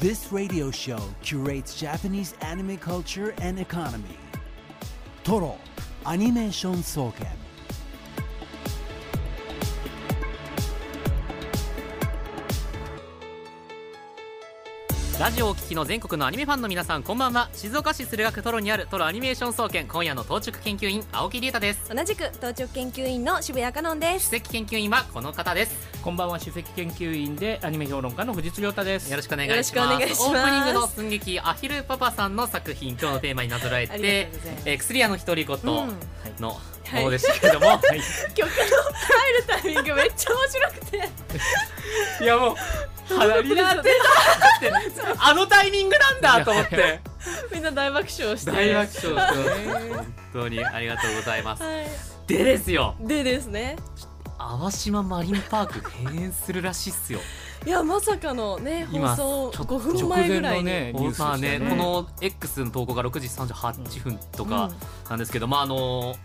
This radio show curates Japanese anime culture and economy. Toro Animation Soken. ラジオをお聞きの全国のアニメファンの皆さんこんばんは。静岡市駿河区トロにあるトロアニメーション総研今夜の当直研究員青木隆太です。同じく当直研究員の渋谷香音です。首席研究員はこの方です。こんばんは。首席研究員でアニメ評論家の藤津亮太です。よろしくお願いします。よろしくお願いします。オープニングの寸劇アヒルパパさんの作品今日のテーマになぞらえてえー薬屋の独り言うん。のものでしたけれども、曲の入るタイミングめっちゃ面白くて。いやもう 鼻になってたってあのタイミングなんだと思って。みんな大爆笑して。大爆笑して本当にありがとうございます。はでですよ。いでですね。淡島マリンパーク閉園するらしいっすよ。いやまさかのね放今送ちょ5分前ぐらいに、ねねね。この X の投稿が6時38分とかなんですけど、まああの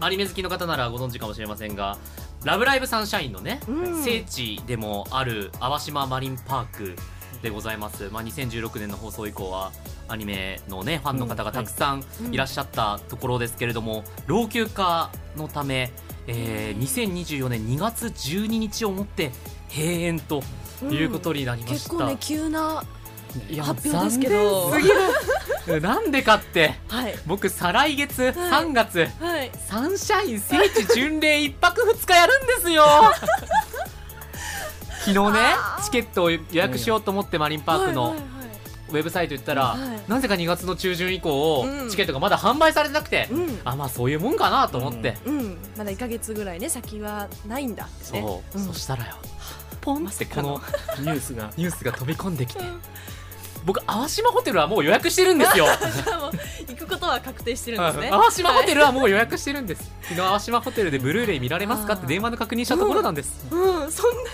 アニメ好きの方ならご存知かもしれませんが「ラブライブサンシャイン」のね、うん。聖地でもある淡島マリンパークでございます、まあ、2016年の放送以降はアニメのねファンの方がたくさんいらっしゃったところですけれども、老朽化のため、えー2024年2月12日をもって閉園ということになりました、結構ね急な発表ですけど なんでかってはい。僕再来月3月、はい。サンシャイン聖地巡礼一泊二日やるんですよ。昨日ねチケットを予約しようと思ってマリンパークのウェブサイト行ったら、はい。なぜか2月の中旬以降、うん。チケットがまだ販売されてなくて、うん。あまあそういうもんかなと思って、うん。まだ1か月ぐらいね先はないんだってね。そう、ん。そしたらよ。ポンってこの。ニュースがニュースが飛び込んできて 僕淡島ホテルはもう予約してるんですよ。行くことは確定してるんですね。淡島ホテルはもう予約してるんです。昨日淡島ホテルでブルーレイ見られますかって電話で確認したところなんです、うん。そんな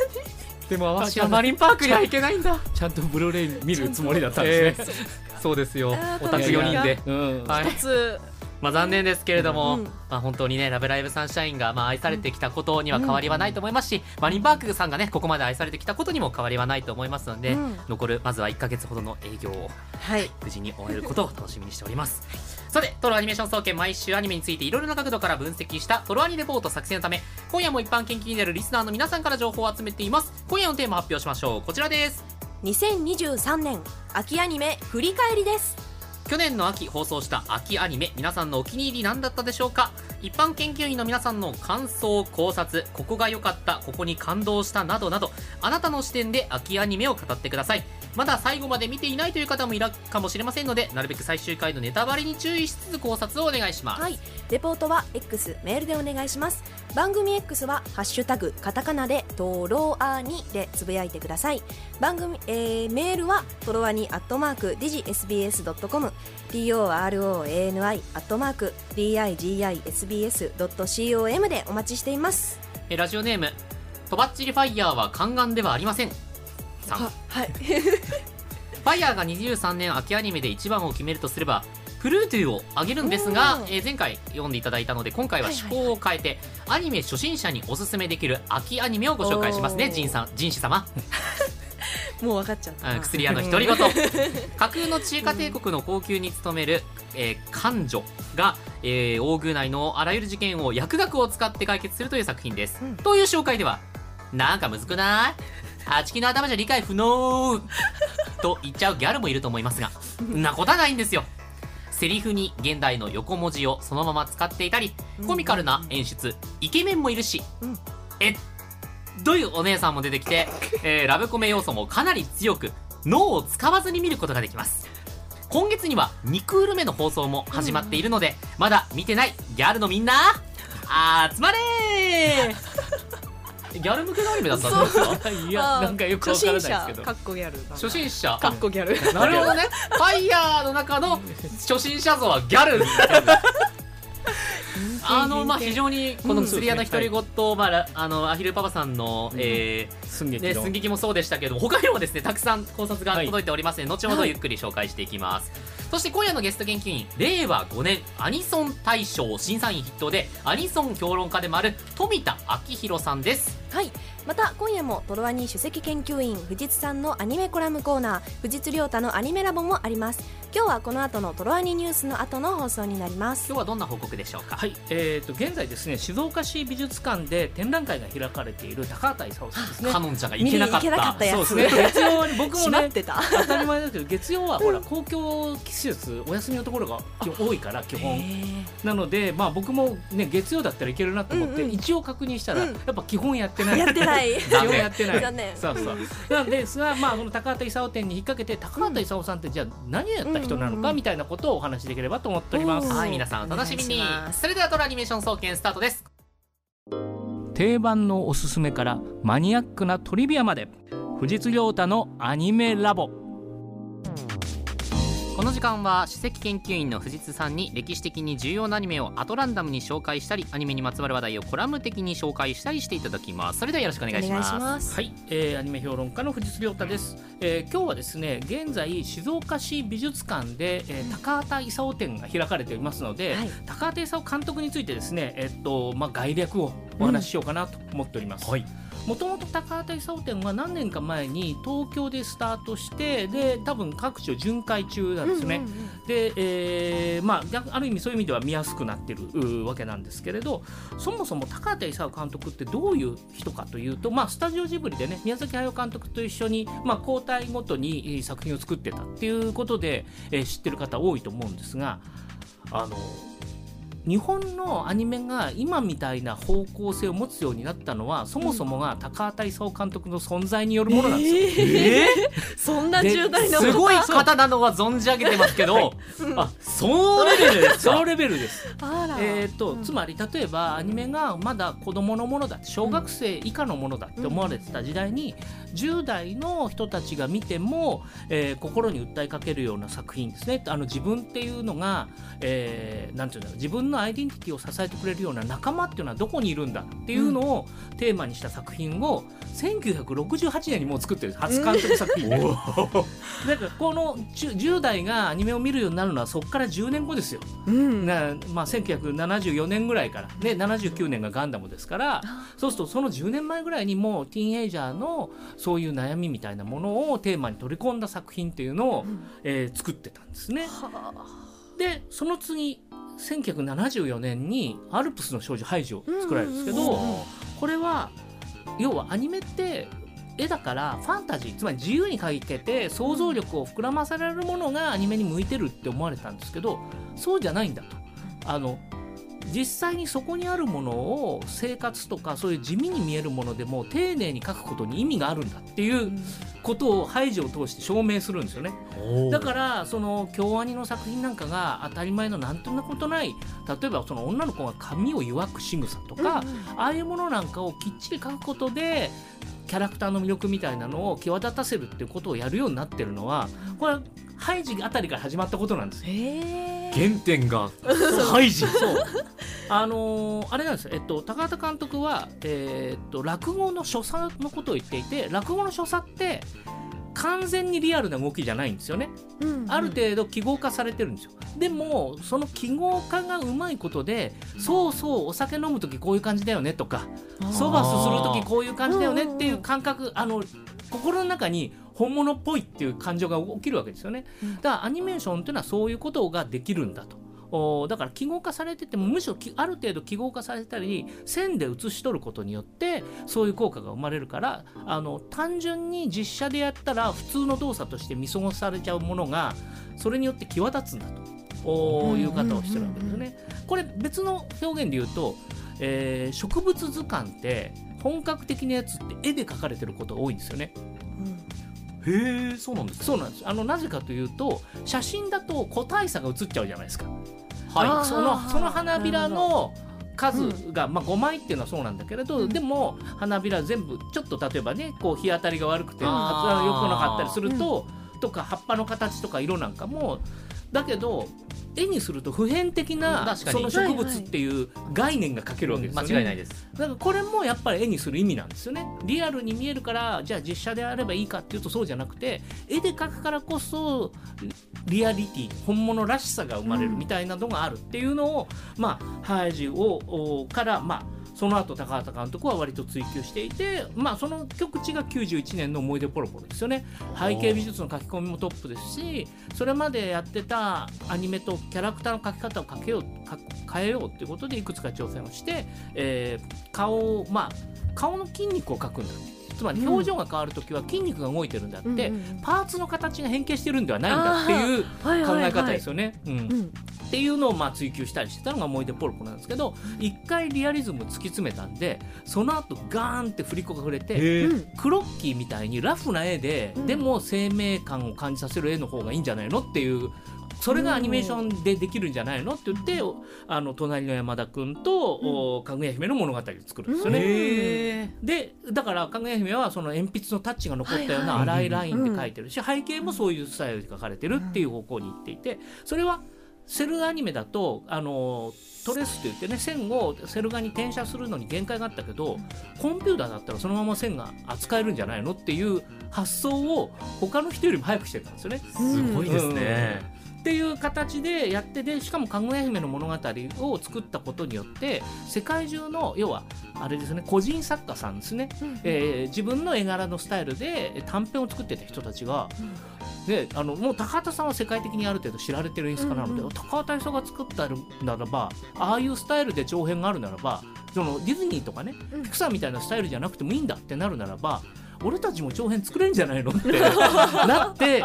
でも淡島マリンパークには行けないんだ。ちゃんとブルーレイ見るつもりだったんですね、そうですよ。あーオタク4人で。うん。はい。一つまあ残念ですけれども、うんまあ本当にね、ラブライブサンシャインがまあ愛されてきたことには変わりはないと思いますし、マリンパークさんがね、ここまで愛されてきたことにも変わりはないと思いますので、うん残る、まずは1ヶ月ほどの営業をはい無事に終えることを楽しみにしております。さて、トロアニメーション総研毎週アニメについていろいろな角度から分析したトロアニレポート作成のため、今夜も一般研究になるリスナーの皆さんから情報を集めています。今夜のテーマ発表しましょう。こちらです。2023年秋アニメ振り返りです去年の秋放送した秋アニメ皆さんのお気に入り何だったでしょうか？一般研究員の皆さんの感想考察ここが良かったここに感動したなどなどあなたの視点で秋アニメを語ってください。まだ最後まで見ていないという方もいるかもしれませんのでなるべく最終回のネタバレに注意しつつ考察をお願いします、はい。レポートは X メールでお願いします。番組 X は「ハッシュタグカタカナ」で「トロアニ」でつぶやいてください。番組、えーメールはトロアニアットマークディジ SBS.com TOROANI アットマーク DIGISBS.com でお待ちしています。えラジオネームとばっちりファイヤーは宦官ではありませんさん。ははい。ファイヤーが23年秋アニメで一番を決めるとすれば、プルートゥーをあげるんですがえー前回読んでいただいたので、今回ははい趣向を変えて、アニメ初心者におすすめできる秋アニメをご紹介しますね、おー。ジンさん、ジン氏様。もう分かっちゃった。あ薬屋の独り言。架空の中華帝国の高級に勤める、えー、官女が、えー、大宮内のあらゆる事件を薬学を使って解決するという作品です。うん。という紹介では、なんかむずくない？あちきの頭じゃ理解不能。と言っちゃうギャルもいると思いますが、んなことはないんですよ。セリフに現代の横文字をそのまま使っていたり、コミカルな演出、イケメンもいるし、うん。えどういうお姉さんも出てきて、えーラブコメ要素もかなり強く、脳を使わずに見ることができます。今月には2クール目の放送も始まっているので、まだ見てないギャルのみんな、集まれーギャル向けのアニメだったんですか？いやなんかよくわからないですけど。かっこギャル初心者。かっこギャル。なるほどね。ファイヤーの中の初心者像はギャル。あの、まあ、非常に、この釣り屋の独り言、まあら、あの、アヒルパパさんの、えー、ね、寸劇の。寸劇もそうでしたけども、他にもですね、たくさん考察がはい。届いておりますので、後ほどゆっくり紹介していきます。そして今夜のゲスト研究員、令和5年アニソン大賞審査員筆頭で、アニソン評論家でもある富田明宏さんです。はいまた今夜もトロワニ首席研究員藤津さんのアニメコラムコーナー藤津亮太のアニメラボもあります。今日はこの後のトロワニニュースの後の放送になります。今日はどんな報告でしょうか？はい、えー、と現在ですね静岡市美術館で展覧会が開かれている高畑勲さんですね。カノンちゃんが行けなかった。そうですね。月曜に僕もね閉まってた。当たり前だけど月曜はほら公共施設お休みのところが多いから基本。なのでまあ僕もね月曜だったらいけるなと思ってうんうん。一応確認したらうん。やっぱ基本やってない。やってない。基本やってない。残念。そうそう。なんですがまあこの高畑勲展に引っ掛けて高畑勲さんってじゃあ何をやった人なのかみたいなことをお話しできればと思っております。うん。はい皆さんお楽しみに。それではトロアニメーション総研スタートです。定番のおすすめからマニアックなトリビアまで。藤津亮太のアニメラボこの時間は史跡研究員の藤津さんに歴史的に重要なアニメをアトランダムに紹介したりアニメにまつわる話題をコラム的に紹介したりしていただきますそれではよろしくお願いします。お願いします。はい、えーアニメ評論家の藤津亮太です、えー今日はですね現在静岡市美術館で、えー高畑勲展が開かれておりますので、はい。高畑勲監督についてですねえっとまあ概略をお話ししようかなと思っております、はいもともと高畑勲展は何年か前に東京でスタートしてで多分各地を巡回中なんですね、うんうんうんで、えーまあ、逆ある意味そういう意味では見やすくなってるうわけなんですけれどそもそも高畑勲監督ってどういう人かというと、まあ、スタジオジブリでね宮崎駿監督と一緒に、まあ、交代ごとにえー作品を作ってたっていうことで、えー知ってる方多いと思うんですがあの日本のアニメが今みたいな方向性を持つようになったのはそもそもが高畑勲監督の存在によるものなんですよ。え そんなで重大なー、すごい方なのは存じ上げてますけど、あそのレベルですか？そのレベルです。えーとうん。つまり例えばアニメがまだ子どものものだ小学生以下のものだって思われてた時代に10代の人たちが見ても、えー心に訴えかけるような作品ですね。あの自分っていうのが、えーなんていうんだろう自分のアイデンティティを支えてくれるような仲間っていうのはどこにいるんだっていうのをテーマにした作品を1968年にもう作ってる初監督作品。で、だからこの 10, 10代がアニメを見るようになるのはそこから10年後ですよ。うん。なまあ、1974年ぐらいから、ね、79年がガンダムですから。そうするとその10年前ぐらいにもうティーンエイジャーのそういう悩みみたいなものをテーマに取り込んだ作品っていうのを、えー作ってたんですね。でその次1974年に「アルプスの少女ハイジ」を作られるんですけど、これは要はアニメって絵だからファンタジーつまり自由に描けて想像力を膨らませられるものがアニメに向いてるって思われたんですけどそうじゃないんだと。あの実際にそこにあるものを生活とかそういう地味に見えるものでも丁寧に描くことに意味があるんだっていうことをハイジを通して証明するんですよね。だからその京アニの作品なんかが当たり前のなんとなことない例えばその女の子が髪を曰く仕草とか、ああいうものなんかをきっちり描くことでキャラクターの魅力みたいなのを際立たせるっていうことをやるようになってるのはこれはハイジあたりから始まったことなんですよ。原点が。ハイジ。そう。あのーあれなんですよ、えっと、高畑監督は、えーっと落語の所作のことを言っていて落語の所作って完全にリアルな動きじゃないんですよね。ある程度記号化されてるんですよ。でもその記号化がうまいことでそうそうお酒飲む時こういう感じだよねとかそばすする時こういう感じだよねっていう感覚あの心の中に本物っぽいっていう感情が起きるわけですよね。だからアニメーションっていうのはそういうことができるんだと。おだから記号化されててもむしろきある程度記号化されたり線で写し取ることによってそういう効果が生まれるからあの単純に実写でやったら普通の動作として見過ごされちゃうものがそれによって際立つんだとおいう方をしてるわけですよね。これ別の表現で言うと、えー植物図鑑って本格的なやつって絵で描かれてることが多いんですよね。へえそうなんですそうなんです。あのなぜかというと写真だと個体差が写っちゃうじゃないですか。はそのその花びらの数が、まあ、5枚っていうのはそうなんだけれど、うん。でも花びら全部ちょっと例えばねこう日当たりが悪くてあー。よくなかったりすると、とか葉っぱの形とか色なんかもだけど絵にすると普遍的なその植物っていう概念が描けるわけですよね。間違いないですだからこれもやっぱり絵にする意味なんですよね。リアルに見えるからじゃあ実写であればいいかっていうとそうじゃなくて絵で描くからこそリアリティ本物らしさが生まれるみたいなのがあるっていうのを、まあハイジをおからまあその後高畑監督は割と追求していて、まあ、その極地が91年の「思い出ポロポロ」ですよね。背景美術の書き込みもトップですしそれまでやってたアニメとキャラクターの描き方を変えよう変えようっていうことでいくつか挑戦をして、えー、顔をまあ顔の筋肉を描くんだつまり表情が変わる時は筋肉が動いてるんだって、うん、パーツの形が変形してるんではないんだっていう考え方ですよね。っていうのをまあ追求したりしてたのが思い出ポルコなんですけど一回リアリズム突き詰めたんでその後ガーンって振り子が触れてクロッキーみたいにラフな絵で、でも生命感を感じさせる絵の方がいいんじゃないのっていうそれがアニメーションでできるんじゃないのって言ってあの隣の山田君と、かぐや姫の物語を作るんですよね。でだからかぐや姫はその鉛筆のタッチが残ったような粗いラインで描いてるし、背景もそういうスタイルで描かれてるっていう方向に行っていてそれはセルアニメだとあのトレスって言ってね線をセル画に転写するのに限界があったけどコンピューターだったらそのまま線が扱えるんじゃないのっていう発想を他の人よりも早くしてたんですよね。すごいですね、うんっていう形でやってでしかもかぐや姫の物語を作ったことによって世界中の要はあれですね個人作家さんですね、うん、えー、自分の絵柄のスタイルで短編を作ってた人たちが、うん、であのもう高畑さんは世界的にある程度知られてる演出家なので、うんうん、高畑さんが作ったならばああいうスタイルで長編があるならばそのディズニーとかね、ピクサーみたいなスタイルじゃなくてもいいんだってなるならば俺たちも長編作れるんじゃないのって なって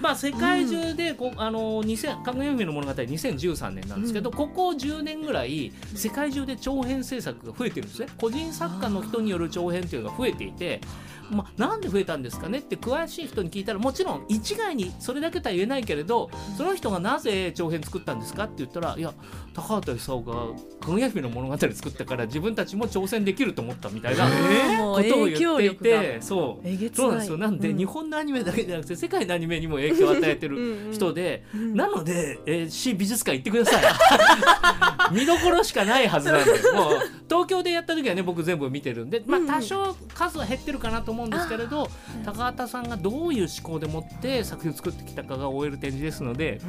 まあ世界中でこ、うん、あの2000かぐや姫の物語2013年なんですけど、うん、ここ10年ぐらい世界中で長編制作が増えてるんですね。個人作家の人による長編っていうのが増えていてまあ、なんで増えたんですかねって詳しい人に聞いたらもちろん一概にそれだけとは言えないけれどその人がなぜ長編作ったんですかって言ったらいや高畑勲が「かぐや姫の物語」作ったから自分たちも挑戦できると思ったみたいなことを言っていてそう。そうなんですよ。なんで、日本のアニメだけじゃなくて世界のアニメにも影響を与えてる人でなので、えー、市美術館行ってください。見どころしかないはずなんで。もう東京でやった時はね僕全部見てるんで、まあ、多少数は減ってるかなと思うんですけれど高畑さんがどういう思考でもって作品を作ってきたかが終える展示ですので、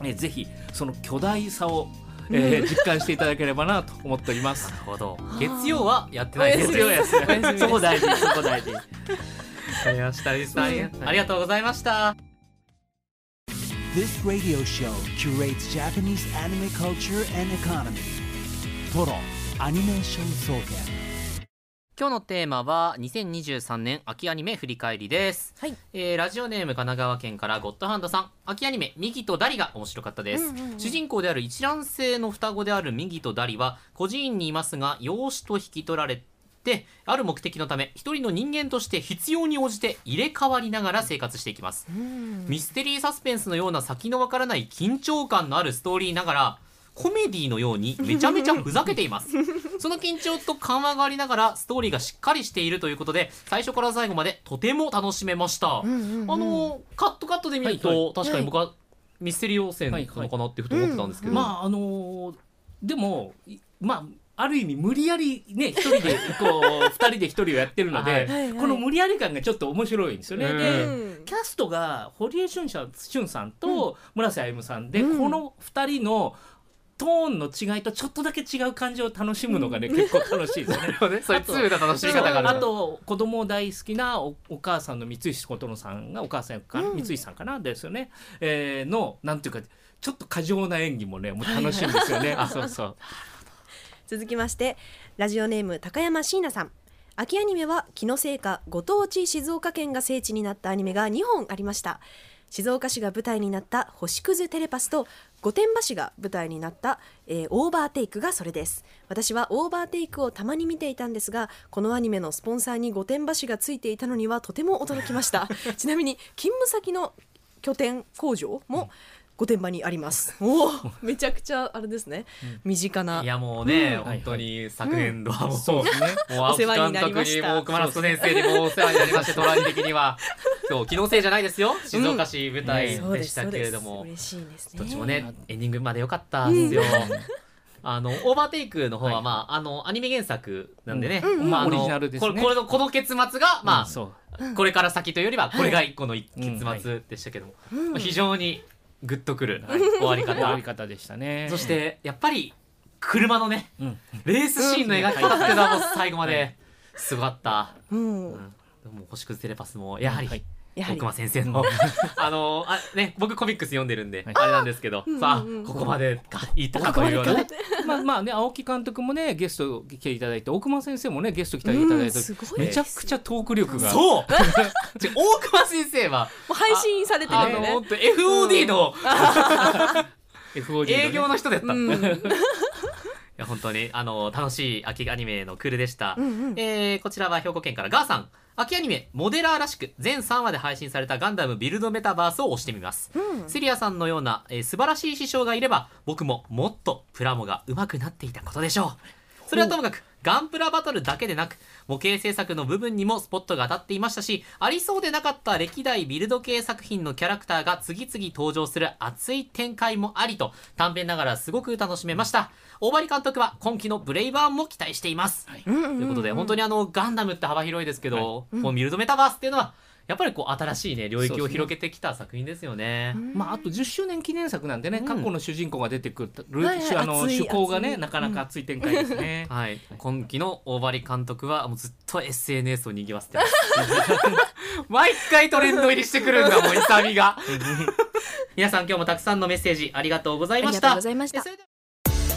うん、えぜひその巨大さをえー、実感していただければなと思っております。なるほど。月曜はやってない月曜や。そこ大事、そこ大事。わかりました。ありがとうございました。This radio show curates Japanese anime culture and economy. トロアニメーション総研。今日のテーマは2023年秋アニメ振り返りです、はい。えー、ラジオネーム神奈川県からゴッドハンドさん。秋アニメ右とダリが面白かったです、うんうんうん、主人公である一卵性の双子である右とダリは孤児院にいますが養子と引き取られてある目的のため一人の人間として必要に応じて入れ替わりながら生活していきます、ミステリーサスペンスのような先のわからない緊張感のあるストーリーながらコメディのようにめちゃめちゃふざけています その緊張と緩和がありながらストーリーがしっかりしているということで最初から最後までとても楽しめました、うんうんうん、あのカットカットで見ると、はいはい、確かに僕はミステリー要請なのかなってふと思ってたんですけど、はいはい、まああのー、でもまあある意味無理やりね一人でこう 二人で一人をやってるので、はいはい、この無理やり感がちょっと面白いんですよね。でキャストが堀江俊さんと村瀬歩さんで、うん、この二人のトーンの違いとちょっとだけ違う感じを楽しむのがね、結構楽しいですね。ね。そういう通な楽しみ方があるあと子供大好きなおお母さんの三石琴乃さんがお母さんか、うん、三石さんかなですよね、えー、のなんていうかちょっと過剰な演技もねもう楽しいんですよね。あそうそう。続きましてラジオネーム高山椎名さん。秋アニメは気のせいかご当地静岡県が聖地になったアニメが2本ありました。静岡市が舞台になった星屑テレパスと御殿場市が舞台になった、えー、オーバーテイクがそれです。私はオーバーテイクをたまに見ていたんですがこのアニメのスポンサーに御殿場市がついていたのにはとても驚きました。ちなみに勤務先の拠点工場も、うん御殿場にあります。おお、めちゃくちゃあれですね。身近な。いやもうね、本当に昨年度はもう、そうですね。もうお世話になりました。もう熊松先生にもお世話になりまして、トライ的には。そう、気のせいじゃないですよ。静岡市舞台でしたけれども。嬉しいですね。どっちもね、エンディングまで良かったんですよ。あの、オーバーテイクの方は、まあ、あの、アニメ原作なんでね。まあ、オリジナルですね。これの、この結末が、まあ、これから先というよりは、これが一個の結末でしたけども。非常にグッとくる終わり方。終わり方でしたね。そしてやっぱり車のねうん。レースシーンの描き方っていうのはもう最後まですごかった、うん。うん、でも星屑テレパスもやはり、はいやはり奥間先生の。あのあね僕コミックス読んでるんで、はい。あれなんですけど、うんさあうんうん。ここまでか言ったかというような。ねまあまあね青木監督もねゲスト来ていただいて大熊先生もねゲスト来ていただいて、うんすごいめちゃくちゃトーク力が。そう。大熊先生はもう配信されてるよね。の本当 FOD の。FOD のね。営業の人だった、うん本当にあの楽しい秋アニメのクールでした、うんうん。えーこちらは兵庫県からガーさん。秋アニメモデラーらしく全3話で配信されたガンダムビルドメタバースを押してみます、うん。セリアさんのような、えー素晴らしい師匠がいれば僕ももっとプラモが上手くなっていたことでしょう。それはともかくガンプラバトルだけでなく模型制作の部分にもスポットが当たっていましたしありそうでなかった歴代ビルド系作品のキャラクターが次々登場する熱い展開もありと短編ながらすごく楽しめました。大張監督は今期のブレイバーンも期待しています、うんうんうんということで本当にあのガンダムって幅広いですけど、こうビルドメタバースっていうのはやっぱりこう新しいね領域を広げてきた作品ですよね。まあ、あと10周年記念作なんでね、うん。過去の主人公が出てくる、はいはい。あの趣向がねなかなか熱い展開ですね。はい、今期の大張監督はもうずっと SNS を賑わせてます。毎回トレンド入りしてくるんだもん、勇みが。皆さん今日もたくさんのメッセージありがとうございました。ありがとうございました。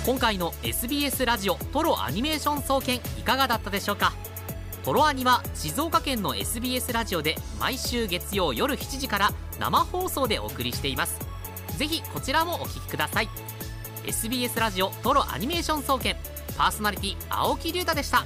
今回の SBS ラジオトロアニメーション総研いかがだったでしょうか？トロアニは静岡県の SBS ラジオで毎週月曜夜7時から生放送でお送りしています。ぜひこちらもお聴きください。SBS ラジオトロアニメーション総研。パーソナリティ青木龍太でした。